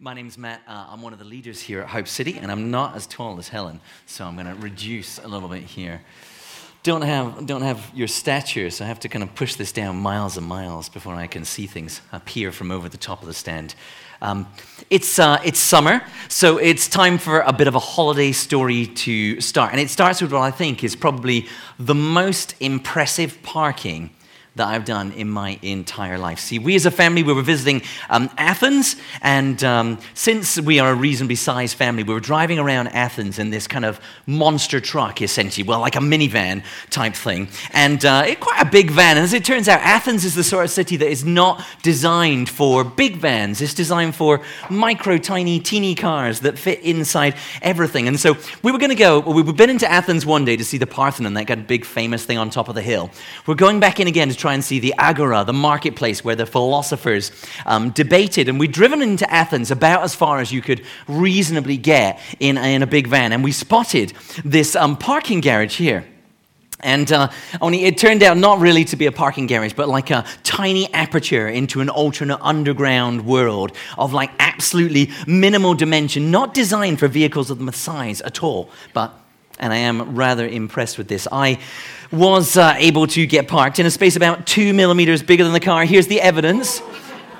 My name's Matt. Uh, I'm one of the leaders here at Hope City, and I'm not as tall as Helen, so I'm going to reduce a little bit here. Don't have, don't have your stature, so I have to kind of push this down miles and miles before I can see things appear from over the top of the stand. Um, it's, uh, it's summer, so it's time for a bit of a holiday story to start. And it starts with what I think is probably the most impressive parking that I've done in my entire life. See, we as a family, we were visiting um, Athens, and um, since we are a reasonably sized family, we were driving around Athens in this kind of monster truck, essentially, well, like a minivan type thing, and uh, it, quite a big van. And as it turns out, Athens is the sort of city that is not designed for big vans. It's designed for micro, tiny, teeny cars that fit inside everything. And so we were going to go. We've been into Athens one day to see the Parthenon, that got big famous thing on top of the hill. We're going back in again to try and see the agora, the marketplace where the philosophers um, debated. And we'd driven into Athens about as far as you could reasonably get in, in a big van. And we spotted this um, parking garage here. And uh, only it turned out not really to be a parking garage, but like a tiny aperture into an alternate underground world of like absolutely minimal dimension, not designed for vehicles of the size at all. But, and I am rather impressed with this. I was uh, able to get parked in a space about two millimeters bigger than the car. Here's the evidence.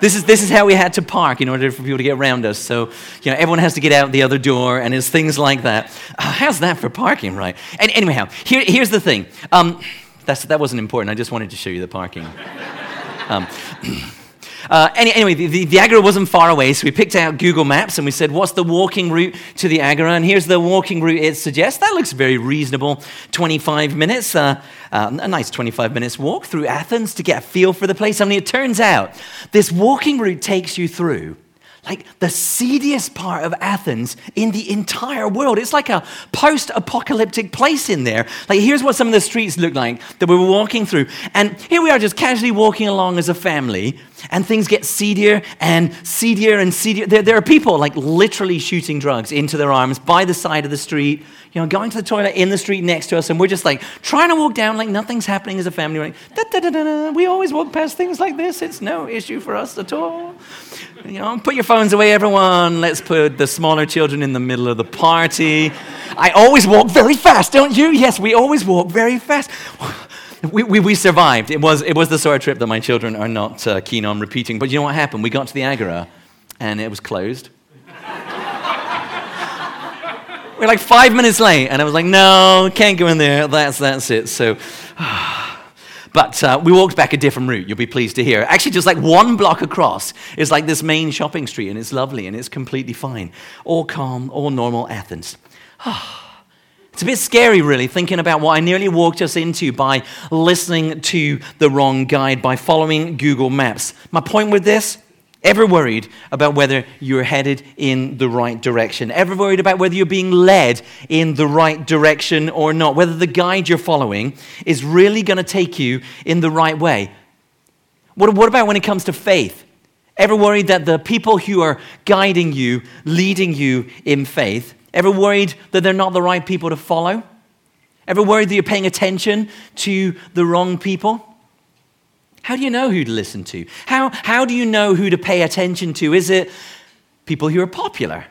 This is, this is how we had to park in order for people to get around us. So, you know, everyone has to get out the other door, and it's things like that. Uh, how's that for parking, right? And anyhow, here, here's the thing. Um, that's, that wasn't important. I just wanted to show you the parking. Um, Uh, any, anyway, the, the, the, Agora wasn't far away, so we picked out Google Maps and we said, What's the walking route to the Agora? And here's the walking route it suggests. That looks very reasonable 25 minutes, uh, uh, a nice 25 minutes walk through Athens to get a feel for the place. I mean, it turns out this walking route takes you through like the seediest part of Athens in the entire world. It's like a post apocalyptic place in there. Like, here's what some of the streets look like that we were walking through. And here we are just casually walking along as a family, and things get seedier and seedier and seedier. There, there are people like literally shooting drugs into their arms by the side of the street, you know, going to the toilet in the street next to us, and we're just like trying to walk down like nothing's happening as a family. We're like, we always walk past things like this. It's no issue for us at all. You know, put your phones away, everyone. Let's put the smaller children in the middle of the party. I always walk very fast, don't you? Yes, we always walk very fast. We, we, we survived. It was, it was the sort of trip that my children are not uh, keen on repeating. But you know what happened? We got to the Agora and it was closed. We're like five minutes late, and I was like, no, can't go in there. That's, that's it. So. But uh, we walked back a different route, you'll be pleased to hear. Actually, just like one block across is like this main shopping street, and it's lovely and it's completely fine. All calm, all normal Athens. It's a bit scary, really, thinking about what I nearly walked us into by listening to the wrong guide, by following Google Maps. My point with this Ever worried about whether you're headed in the right direction? Ever worried about whether you're being led in the right direction or not? Whether the guide you're following is really going to take you in the right way? What, what about when it comes to faith? Ever worried that the people who are guiding you, leading you in faith, ever worried that they're not the right people to follow? Ever worried that you're paying attention to the wrong people? How do you know who to listen to? How, how do you know who to pay attention to? Is it people who are popular?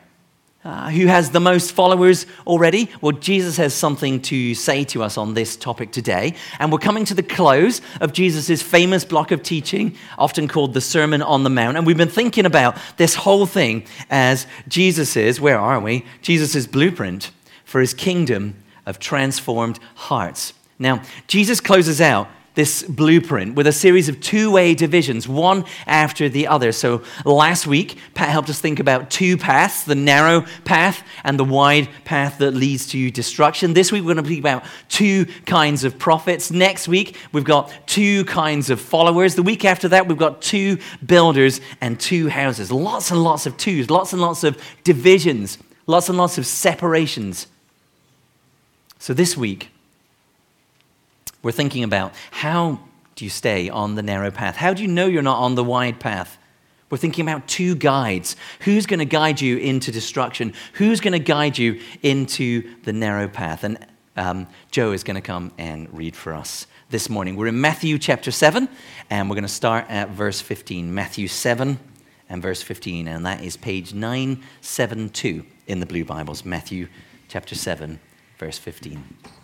Uh, who has the most followers already? Well, Jesus has something to say to us on this topic today. And we're coming to the close of Jesus' famous block of teaching, often called the Sermon on the Mount. And we've been thinking about this whole thing as Jesus' where are we? Jesus' blueprint for his kingdom of transformed hearts. Now, Jesus closes out this blueprint with a series of two way divisions, one after the other. So last week, Pat helped us think about two paths the narrow path and the wide path that leads to destruction. This week, we're going to think about two kinds of prophets. Next week, we've got two kinds of followers. The week after that, we've got two builders and two houses. Lots and lots of twos, lots and lots of divisions, lots and lots of separations. So this week, we're thinking about how do you stay on the narrow path? How do you know you're not on the wide path? We're thinking about two guides. Who's going to guide you into destruction? Who's going to guide you into the narrow path? And um, Joe is going to come and read for us this morning. We're in Matthew chapter 7, and we're going to start at verse 15. Matthew 7 and verse 15, and that is page 972 in the Blue Bibles, Matthew chapter 7, verse 15.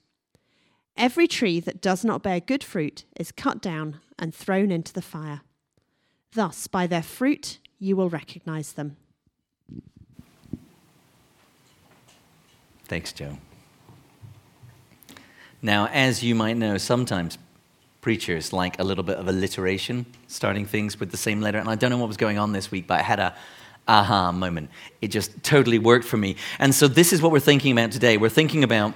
Every tree that does not bear good fruit is cut down and thrown into the fire. Thus, by their fruit, you will recognize them. Thanks, Joe. Now, as you might know, sometimes preachers like a little bit of alliteration, starting things with the same letter. And I don't know what was going on this week, but I had a aha moment. It just totally worked for me. And so this is what we're thinking about today. We're thinking about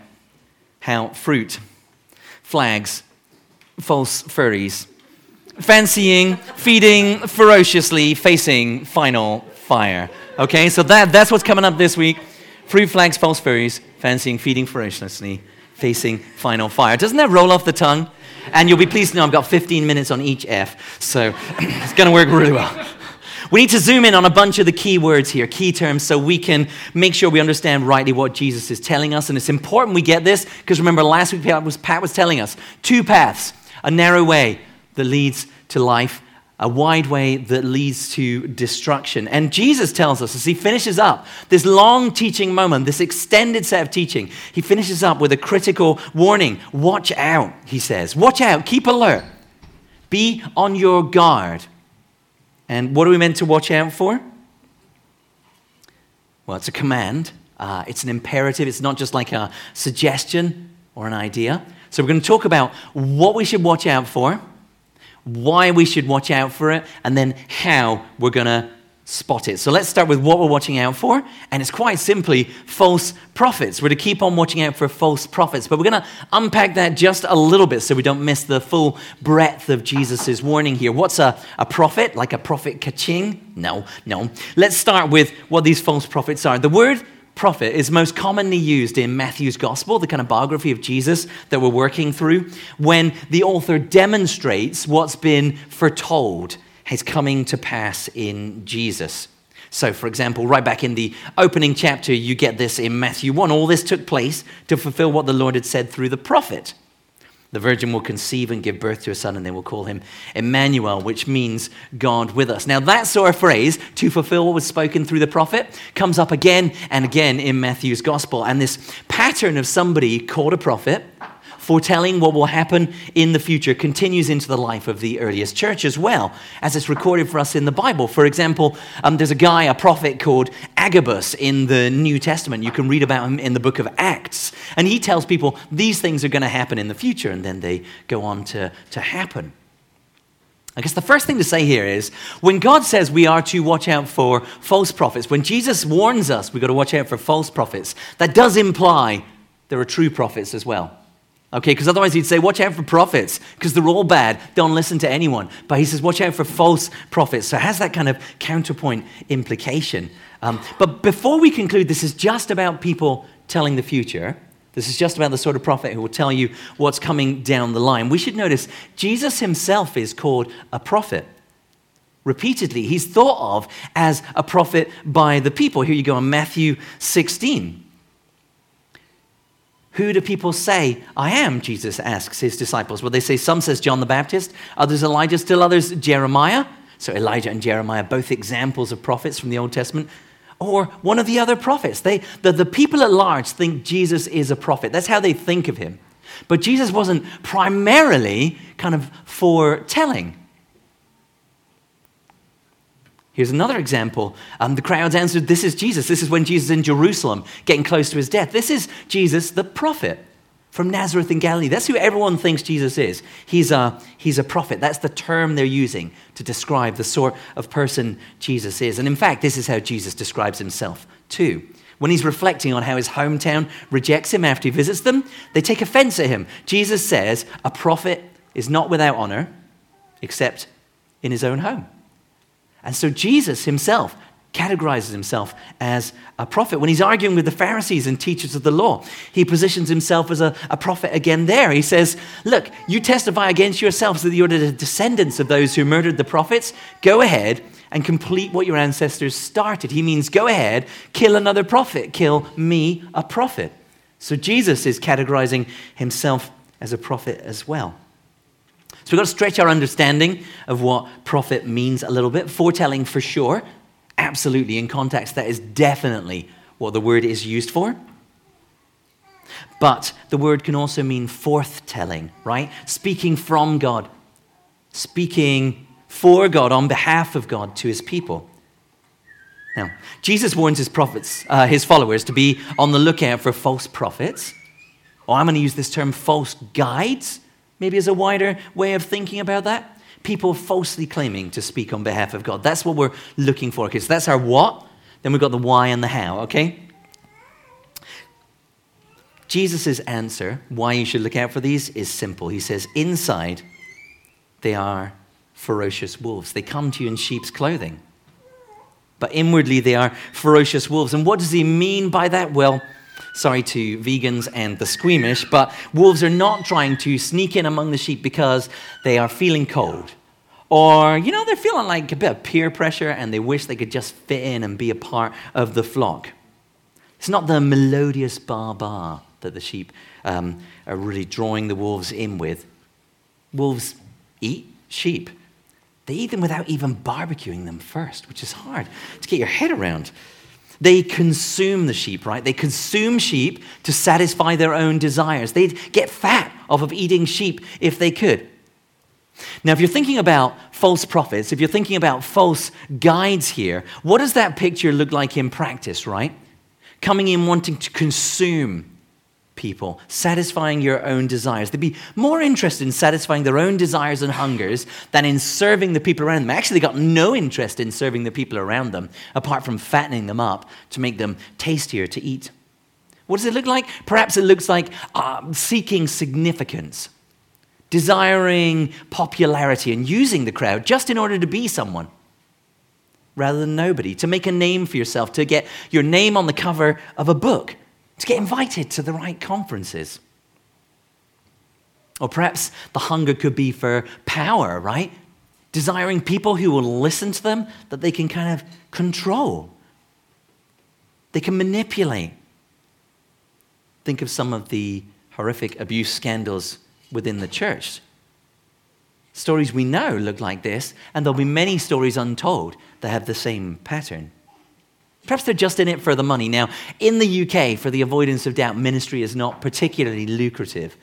how fruit, flags, false furries, fancying, feeding ferociously, facing final fire. Okay, so that, that's what's coming up this week. Free flags, false furries, fancying, feeding ferociously, facing final fire. Doesn't that roll off the tongue? And you'll be pleased to know I've got 15 minutes on each F, so it's going to work really well. We need to zoom in on a bunch of the key words here, key terms, so we can make sure we understand rightly what Jesus is telling us. And it's important we get this because remember, last week Pat was, telling us two paths a narrow way that leads to life, a wide way that leads to destruction. And Jesus tells us as he finishes up this long teaching moment, this extended set of teaching, he finishes up with a critical warning. Watch out, he says. Watch out, keep alert, be on your guard. And what are we meant to watch out for? Well, it's a command, uh, it's an imperative, it's not just like a suggestion or an idea. So, we're going to talk about what we should watch out for, why we should watch out for it, and then how we're going to spot it. So let's start with what we're watching out for. And it's quite simply false prophets. We're to keep on watching out for false prophets. But we're going to unpack that just a little bit so we don't miss the full breadth of Jesus' warning here. What's a, a prophet? Like a profit kaching? No, no. Let's start with what these false prophets are. The word prophet is most commonly used in Matthew's gospel, the kind of biography of Jesus that we're working through, when the author demonstrates what's been foretold is coming to pass in Jesus. So, for example, right back in the opening chapter, you get this in Matthew 1. All this took place to fulfill what the Lord had said through the prophet. The virgin will conceive and give birth to a son, and they will call him Emmanuel, which means God with us. Now, that sort of phrase, to fulfill what was spoken through the prophet, comes up again and again in Matthew's gospel. And this pattern of somebody called a prophet, foretelling what will happen in the future continues into the life of the earliest church as well, as it's recorded for us in the Bible. For example, um, there's a guy, a prophet called Agabus in the New Testament. You can read about him in the book of Acts. And he tells people these things are going to happen in the future, and then they go on to, to happen. I guess the first thing to say here is when God says we are to watch out for false prophets, when Jesus warns us we've got to watch out for false prophets, that does imply there are true prophets as well. Okay, because otherwise he'd say, watch out for prophets, because they're all bad. Don't listen to anyone. But he says, watch out for false prophets. So it has that kind of counterpoint implication. Um, but before we conclude, this is just about people telling the future. This is just about the sort of prophet who will tell you what's coming down the line. We should notice Jesus himself is called a prophet. Repeatedly, he's thought of as a prophet by the people. Here you go in Matthew 16. Who do people say I am? Jesus asks his disciples. Well, they say some says John the Baptist, others Elijah, still others Jeremiah. So Elijah and Jeremiah, both examples of prophets from the Old Testament. Or one of the other prophets. They, the, the people at large think Jesus is a prophet. That's how they think of him. But Jesus wasn't primarily kind of foretelling. Here's another example. Um, the crowds answered, This is Jesus. This is when Jesus is in Jerusalem, getting close to his death. This is Jesus, the prophet from Nazareth in Galilee. That's who everyone thinks Jesus is. He's a, he's a prophet. That's the term they're using to describe the sort of person Jesus is. And in fact, this is how Jesus describes himself, too. When he's reflecting on how his hometown rejects him after he visits them, they take offense at him. Jesus says, A prophet is not without honor except in his own home. And so Jesus himself categorizes himself as a prophet. When he's arguing with the Pharisees and teachers of the law, he positions himself as a, a prophet again there. He says, Look, you testify against yourselves that you're the descendants of those who murdered the prophets. Go ahead and complete what your ancestors started. He means, Go ahead, kill another prophet, kill me, a prophet. So Jesus is categorizing himself as a prophet as well. So we've got to stretch our understanding of what prophet means a little bit. Foretelling for sure. Absolutely. In context, that is definitely what the word is used for. But the word can also mean forthtelling, right? Speaking from God, speaking for God, on behalf of God to his people. Now, Jesus warns his prophets, uh, his followers, to be on the lookout for false prophets. Or I'm going to use this term false guides maybe as a wider way of thinking about that. People falsely claiming to speak on behalf of God. That's what we're looking for. So that's our what. Then we've got the why and the how, okay? Jesus' answer, why you should look out for these, is simple. He says, Inside, they are ferocious wolves. They come to you in sheep's clothing. But inwardly, they are ferocious wolves. And what does he mean by that? Well, sorry to vegans and the squeamish, but wolves are not trying to sneak in among the sheep because they are feeling cold. Or, you know, they're feeling like a bit of peer pressure and they wish they could just fit in and be a part of the flock. It's not the melodious bar bar that the sheep um, are really drawing the wolves in with. Wolves eat sheep. They eat them without even barbecuing them first, which is hard to get your head around. They consume the sheep, right? They consume sheep to satisfy their own desires. They'd get fat off of eating sheep if they could. Now, if you're thinking about false prophets, if you're thinking about false guides here, what does that picture look like in practice, right? Coming in wanting to consume people, satisfying your own desires. They'd be more interested in satisfying their own desires and hungers than in serving the people around them. Actually, they got no interest in serving the people around them, apart from fattening them up to make them tastier to eat. What does it look like? Perhaps it looks like uh, seeking significance, desiring popularity, and using the crowd just in order to be someone rather than nobody, to make a name for yourself, to get your name on the cover of a book to get invited to the right conferences. Or perhaps the hunger could be for power, right? Desiring people who will listen to them that they can kind of control, they can manipulate. Think of some of the horrific abuse scandals within the church. Stories we know look like this, and there'll be many stories untold that have the same pattern. Perhaps they're just in it for the money. Now, in the UK, for the avoidance of doubt, ministry is not particularly lucrative.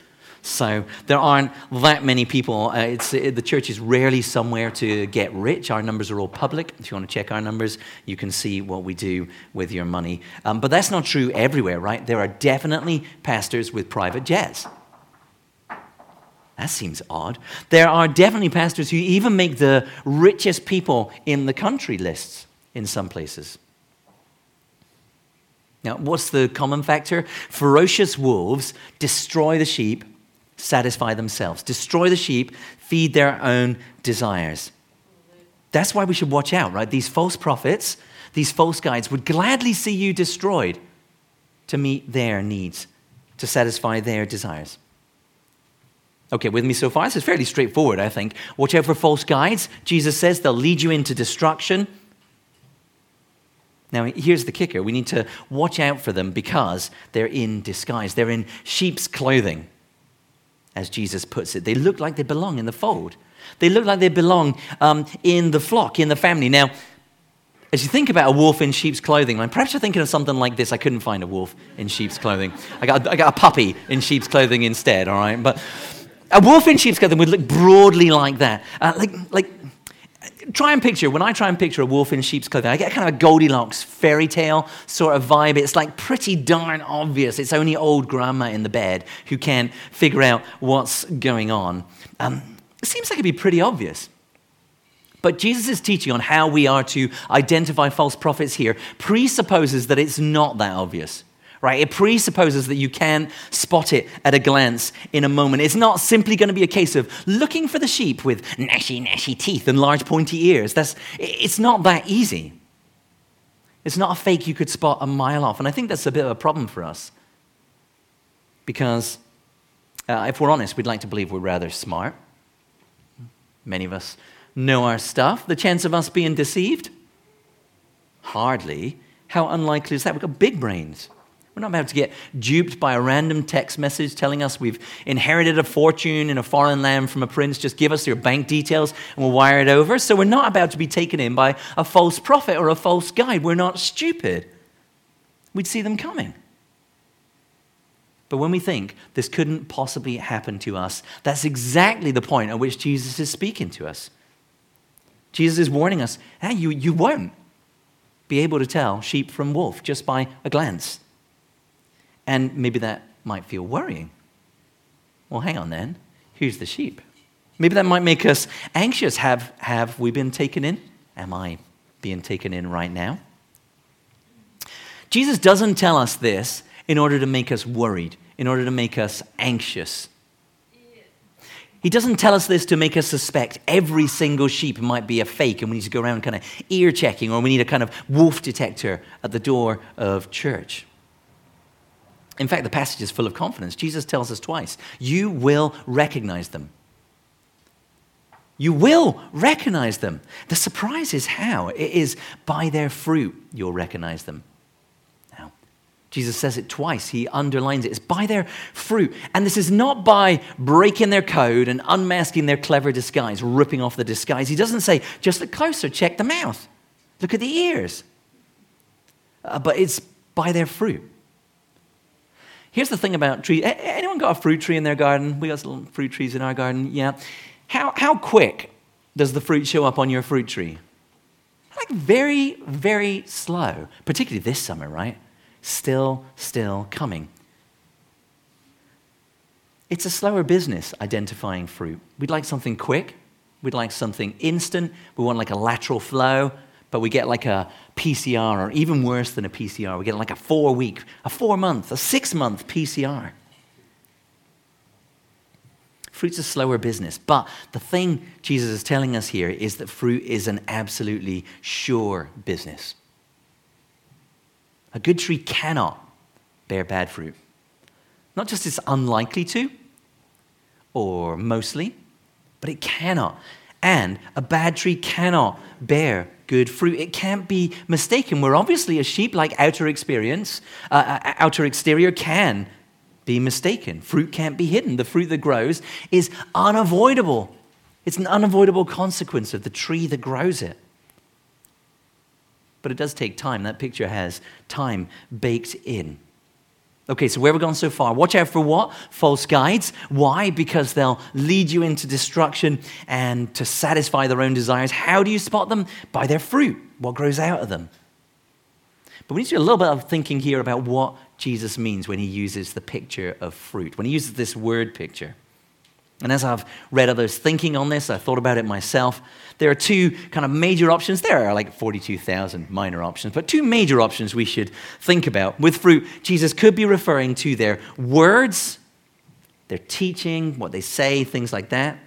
So there aren't that many people. Uh, it's, uh, the church is rarely somewhere to get rich. Our numbers are all public. If you want to check our numbers, you can see what we do with your money. Um, but that's not true everywhere, right? There are definitely pastors with private jets. That seems odd. There are definitely pastors who even make the richest people in the country lists in some places. Now, what's the common factor? Ferocious wolves destroy the sheep, satisfy themselves. Destroy the sheep, feed their own desires. That's why we should watch out, right? These false prophets, these false guides would gladly see you destroyed to meet their needs, to satisfy their desires. Okay, with me so far? This is fairly straightforward, I think. Watch out for false guides. Jesus says they'll lead you into destruction. Now, here's the kicker we need to watch out for them because they're in disguise. They're in sheep's clothing, as Jesus puts it. They look like they belong in the fold, they look like they belong um, in the flock, in the family. Now, as you think about a wolf in sheep's clothing, perhaps you're thinking of something like this. I couldn't find a wolf in sheep's clothing. I got, I got a puppy in sheep's clothing instead, all right? But a wolf in sheep's clothing would look broadly like that. Uh, like, like try and picture, when I try and picture a wolf in sheep's clothing, I get kind of a Goldilocks fairy tale sort of vibe. It's like pretty darn obvious. It's only old grandma in the bed who can figure out what's going on. Um, it seems like it'd be pretty obvious. But Jesus' teaching on how we are to identify false prophets here presupposes that it's not that obvious right? It presupposes that you can spot it at a glance in a moment. It's not simply going to be a case of looking for the sheep with gnashy, gnashy teeth and large pointy ears. That's, it's not that easy. It's not a fake you could spot a mile off. And I think that's a bit of a problem for us. Because uh, if we're honest, we'd like to believe we're rather smart. Many of us know our stuff. The chance of us being deceived? Hardly. How unlikely is that? We've got big brains. We're not about to get duped by a random text message telling us we've inherited a fortune in a foreign land from a prince. Just give us your bank details and we'll wire it over. So we're not about to be taken in by a false prophet or a false guide. We're not stupid. We'd see them coming. But when we think this couldn't possibly happen to us, that's exactly the point at which Jesus is speaking to us. Jesus is warning us hey, you, you won't be able to tell sheep from wolf just by a glance. And maybe that might feel worrying. Well, hang on then. Who's the sheep? Maybe that might make us anxious. Have, have we been taken in? Am I being taken in right now? Jesus doesn't tell us this in order to make us worried, in order to make us anxious. He doesn't tell us this to make us suspect every single sheep might be a fake and we need to go around kind of ear checking or we need a kind of wolf detector at the door of church. In fact, the passage is full of confidence. Jesus tells us twice you will recognize them. You will recognize them. The surprise is how? It is by their fruit you'll recognize them. Now, Jesus says it twice. He underlines it. It's by their fruit. And this is not by breaking their code and unmasking their clever disguise, ripping off the disguise. He doesn't say, just look closer, check the mouth, look at the ears. Uh, but it's by their fruit. Here's the thing about trees. Anyone got a fruit tree in their garden? We got some fruit trees in our garden. Yeah. How, how quick does the fruit show up on your fruit tree? Like very, very slow, particularly this summer, right? Still, still coming. It's a slower business identifying fruit. We'd like something quick. We'd like something instant. We want like a lateral flow but we get like a PCR, or even worse than a PCR, we get like a four week, a four month, a six month PCR. Fruit's a slower business. But the thing Jesus is telling us here is that fruit is an absolutely sure business. A good tree cannot bear bad fruit. Not just it's unlikely to, or mostly, but it cannot. And a bad tree cannot bear good fruit. It can't be mistaken. We're obviously a sheep, like outer experience, uh, uh, outer exterior can be mistaken. Fruit can't be hidden. The fruit that grows is unavoidable. It's an unavoidable consequence of the tree that grows it. But it does take time. That picture has time baked in. Okay, so where have we gone so far? Watch out for what? False guides. Why? Because they'll lead you into destruction and to satisfy their own desires. How do you spot them? By their fruit, what grows out of them. But we need to do a little bit of thinking here about what Jesus means when he uses the picture of fruit, when he uses this word picture. And as I've read others thinking on this, I thought about it myself. There are two kind of major options. There are like 42,000 minor options, but two major options we should think about. With fruit, Jesus could be referring to their words, their teaching, what they say, things like that,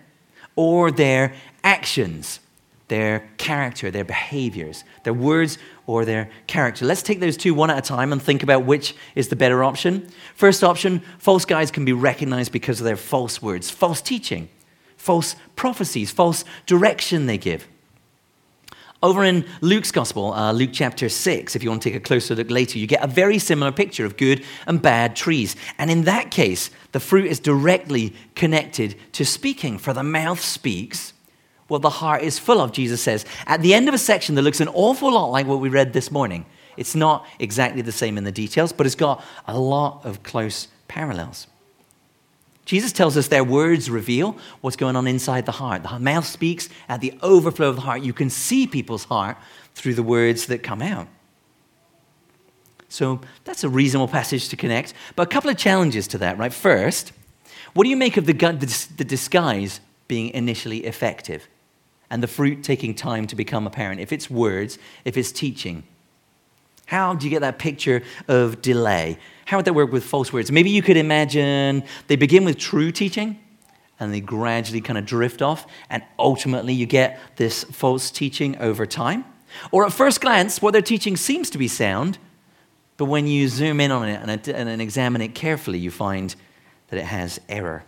or their actions, their character, their behaviors, their words or their character. Let's take those two one at a time and think about which is the better option. First option false guides can be recognized because of their false words, false teaching, false prophecies, false direction they give. Over in Luke's Gospel, uh, Luke chapter 6, if you want to take a closer look later, you get a very similar picture of good and bad trees. And in that case, the fruit is directly connected to speaking, for the mouth speaks what the heart is full of, Jesus says. At the end of a section that looks an awful lot like what we read this morning. It's not exactly the same in the details, but it's got a lot of close parallels. Jesus tells us their words reveal what's going on inside the heart. The mouth speaks at the overflow of the heart. You can see people's heart through the words that come out. So that's a reasonable passage to connect. But a couple of challenges to that, right? First, what do you make of the, the disguise being initially effective? And the fruit taking time to become apparent, if it's words, if it's teaching. How do you get that picture of delay? How would that work with false words? Maybe you could imagine they begin with true teaching and they gradually kind of drift off, and ultimately you get this false teaching over time. Or at first glance, what they're teaching seems to be sound, but when you zoom in on it and, examine it carefully, you find that it has error.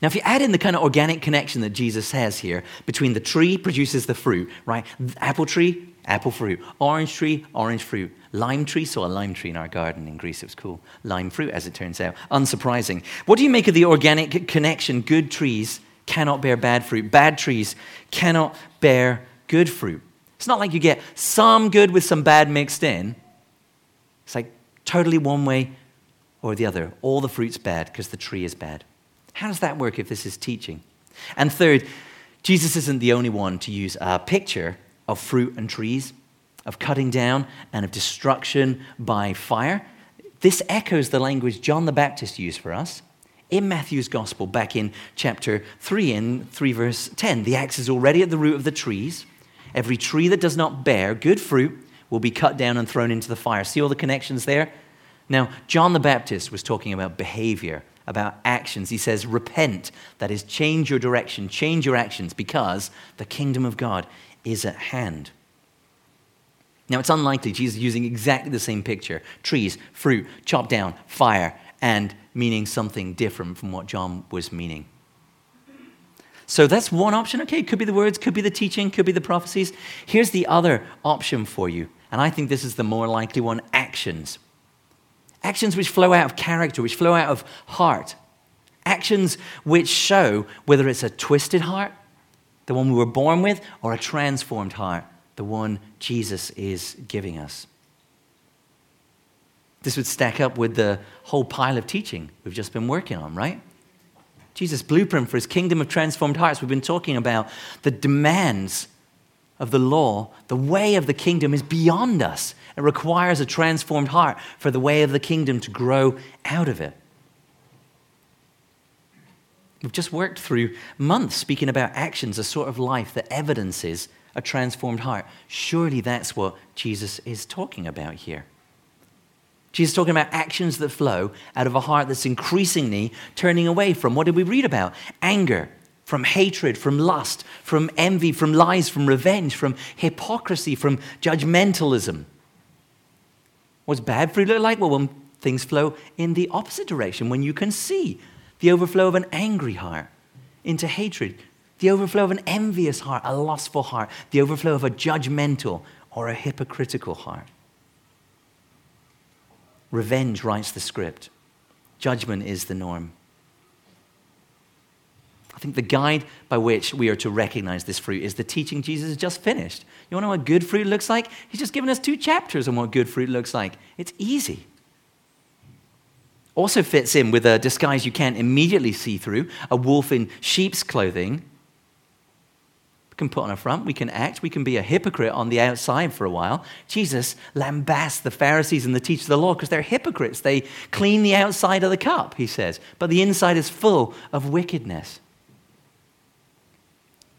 Now, if you add in the kind of organic connection that Jesus has here between the tree produces the fruit, right? Apple tree, apple fruit. Orange tree, orange fruit. Lime tree, saw a lime tree in our garden in Greece. It was cool. Lime fruit, as it turns out. Unsurprising. What do you make of the organic connection? Good trees cannot bear bad fruit, bad trees cannot bear good fruit. It's not like you get some good with some bad mixed in. It's like totally one way or the other. All the fruit's bad because the tree is bad. How does that work if this is teaching? And third, Jesus isn't the only one to use a picture of fruit and trees, of cutting down and of destruction by fire. This echoes the language John the Baptist used for us in Matthew's Gospel, back in chapter 3, in 3 verse 10. The axe is already at the root of the trees. Every tree that does not bear good fruit will be cut down and thrown into the fire. See all the connections there? Now, John the Baptist was talking about behavior, about actions. He says, Repent, that is, change your direction, change your actions, because the kingdom of God is at hand. Now, it's unlikely Jesus is using exactly the same picture trees, fruit, chopped down, fire, and meaning something different from what John was meaning. So that's one option. Okay, could be the words, could be the teaching, could be the prophecies. Here's the other option for you, and I think this is the more likely one actions. Actions which flow out of character, which flow out of heart. Actions which show whether it's a twisted heart, the one we were born with, or a transformed heart, the one Jesus is giving us. This would stack up with the whole pile of teaching we've just been working on, right? Jesus' blueprint for his kingdom of transformed hearts. We've been talking about the demands of the law. The way of the kingdom is beyond us. It requires a transformed heart for the way of the kingdom to grow out of it. We've just worked through months speaking about actions, a sort of life that evidences a transformed heart. Surely that's what Jesus is talking about here. Jesus is talking about actions that flow out of a heart that's increasingly turning away from what did we read about? Anger, from hatred, from lust, from envy, from lies, from revenge, from hypocrisy, from judgmentalism. What's bad fruit look like? Well, when things flow in the opposite direction, when you can see the overflow of an angry heart into hatred, the overflow of an envious heart, a lustful heart, the overflow of a judgmental or a hypocritical heart. Revenge writes the script, judgment is the norm. I think the guide by which we are to recognize this fruit is the teaching Jesus has just finished. You want to know what good fruit looks like? He's just given us two chapters on what good fruit looks like. It's easy. Also fits in with a disguise you can't immediately see through a wolf in sheep's clothing we can put on a front, we can act, we can be a hypocrite on the outside for a while. Jesus lambasts the Pharisees and the teachers of the law because they're hypocrites. They clean the outside of the cup, he says, but the inside is full of wickedness.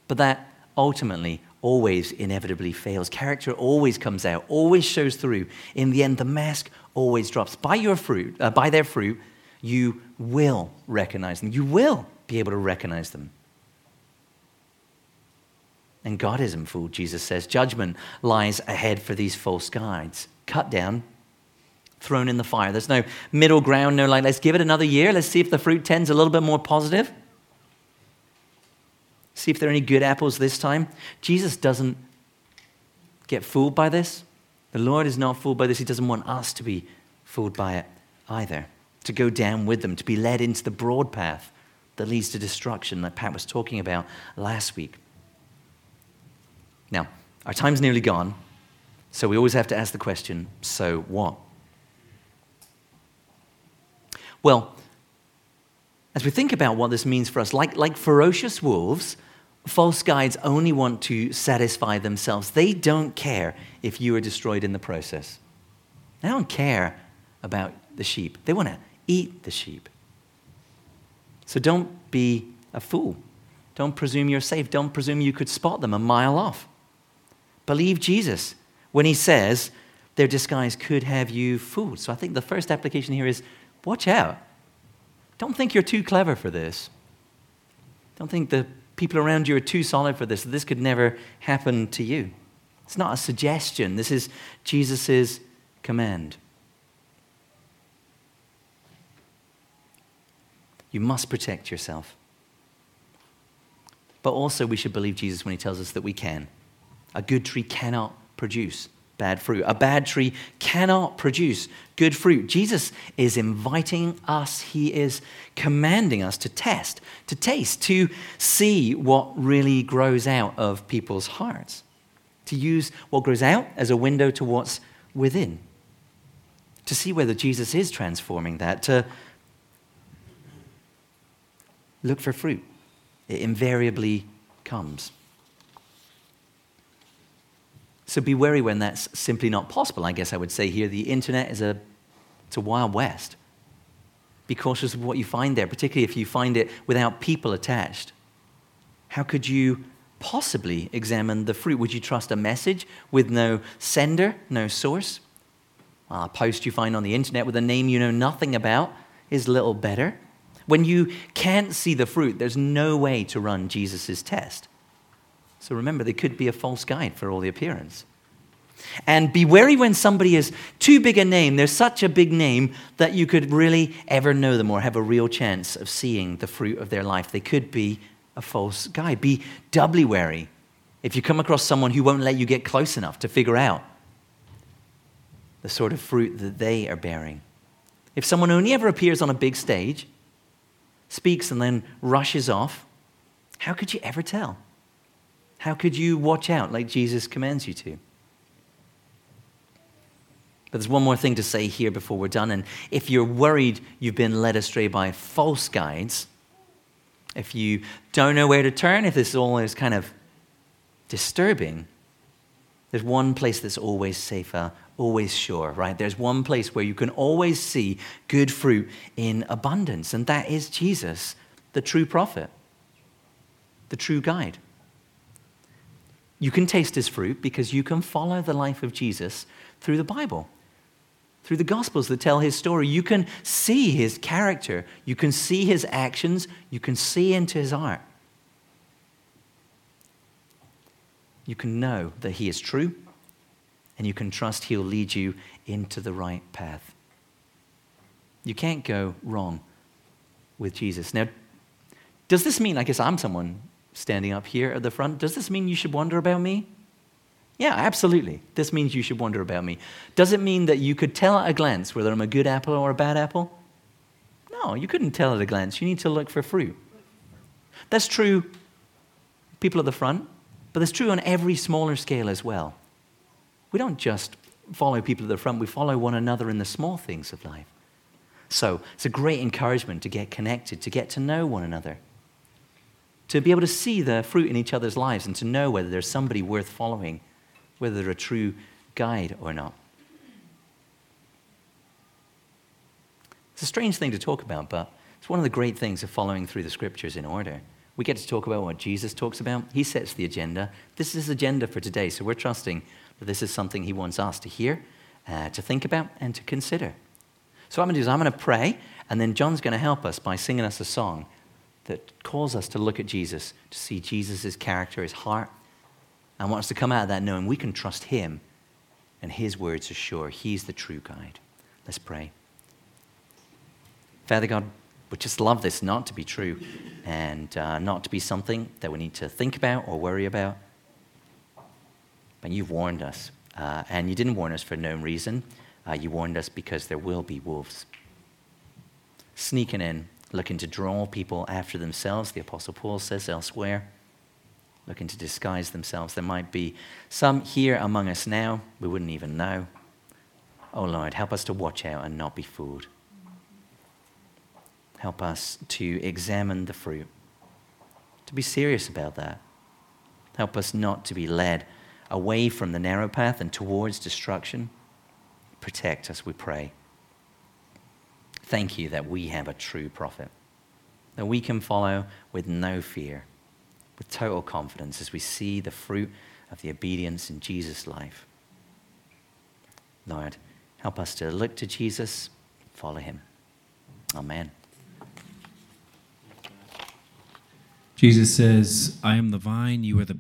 But that ultimately always inevitably fails. Character always comes out, always shows through. In the end, the mask always drops. By your fruit, uh, by their fruit, you will recognize them. You will be able to recognize them. And God isn't fooled, Jesus says. Judgment lies ahead for these false guides. Cut down, thrown in the fire. There's no middle ground, no like, let's give it another year. Let's see if the fruit tends a little bit more positive. See if there are any good apples this time. Jesus doesn't get fooled by this. The Lord is not fooled by this. He doesn't want us to be fooled by it either. To go down with them, to be led into the broad path that leads to destruction that Pat was talking about last week. Now, our time's nearly gone, so we always have to ask the question so what? Well, as we think about what this means for us, like, like ferocious wolves, false guides only want to satisfy themselves. They don't care if you are destroyed in the process. They don't care about the sheep, they want to eat the sheep. So don't be a fool. Don't presume you're safe. Don't presume you could spot them a mile off. Believe Jesus when he says their disguise could have you fooled. So I think the first application here is watch out. Don't think you're too clever for this. Don't think the people around you are too solid for this. This could never happen to you. It's not a suggestion, this is Jesus' command. You must protect yourself. But also, we should believe Jesus when he tells us that we can. A good tree cannot produce bad fruit. A bad tree cannot produce good fruit. Jesus is inviting us, he is commanding us to test, to taste, to see what really grows out of people's hearts, to use what grows out as a window to what's within, to see whether Jesus is transforming that, to look for fruit. It invariably comes. So be wary when that's simply not possible. I guess I would say here the internet is a, it's a wild west. Be cautious of what you find there, particularly if you find it without people attached. How could you possibly examine the fruit? Would you trust a message with no sender, no source? A post you find on the internet with a name you know nothing about is little better. When you can't see the fruit, there's no way to run Jesus' test. So remember, they could be a false guide for all the appearance. And be wary when somebody is too big a name. They're such a big name that you could really ever know them or have a real chance of seeing the fruit of their life. They could be a false guide. Be doubly wary if you come across someone who won't let you get close enough to figure out the sort of fruit that they are bearing. If someone only ever appears on a big stage, speaks, and then rushes off, how could you ever tell? How could you watch out like Jesus commands you to? But there's one more thing to say here before we're done. And if you're worried you've been led astray by false guides, if you don't know where to turn, if this all is kind of disturbing, there's one place that's always safer, always sure, right? There's one place where you can always see good fruit in abundance, and that is Jesus, the true prophet, the true guide. You can taste his fruit because you can follow the life of Jesus through the Bible, through the Gospels that tell his story. You can see his character, you can see his actions, you can see into his heart. You can know that he is true, and you can trust he'll lead you into the right path. You can't go wrong with Jesus. Now, does this mean, I guess I'm someone standing up here at the front, does this mean you should wonder about me? Yeah, absolutely. This means you should wonder about me. Does it mean that you could tell at a glance whether I'm a good apple or a bad apple? No, you couldn't tell at a glance. You need to look for fruit. That's true, people at the front, but that's true on every smaller scale as well. We don't just follow people at the front, we follow one another in the small things of life. So it's a great encouragement to get connected, to get to know one another to be able to see the fruit in each other's lives and to know whether there's somebody worth following, whether they're a true guide or not. It's a strange thing to talk about, but it's one of the great things of following through the scriptures in order. We get to talk about what Jesus talks about. He sets the agenda. This is his agenda for today, so we're trusting that this is something he wants us to hear, uh, to think about, and to consider. So, what I'm going to do is I'm going to pray, and then John's going to help us by singing us a song that calls us to look at Jesus, to see Jesus' character, his heart, and want us to come out of that knowing we can trust him and his words are sure. He's the true guide. Let's pray. Father God, we just love this not to be true and uh, not to be something that we need to think about or worry about. But you've warned us, uh, and you didn't warn us for no reason. Uh, you warned us because there will be wolves sneaking in looking to draw people after themselves, the Apostle Paul says elsewhere, looking to disguise themselves. There might be some here among us now we wouldn't even know. Oh Lord, help us to watch out and not be fooled. Help us to examine the fruit, to be serious about that. Help us not to be led away from the narrow path and towards destruction. Protect us, we pray. Thank you that we have a true prophet, that we can follow with no fear, with total confidence as we see the fruit of the obedience in Jesus' life. Lord, help us to look to Jesus, follow him. Amen. Jesus says, I am the vine, you are the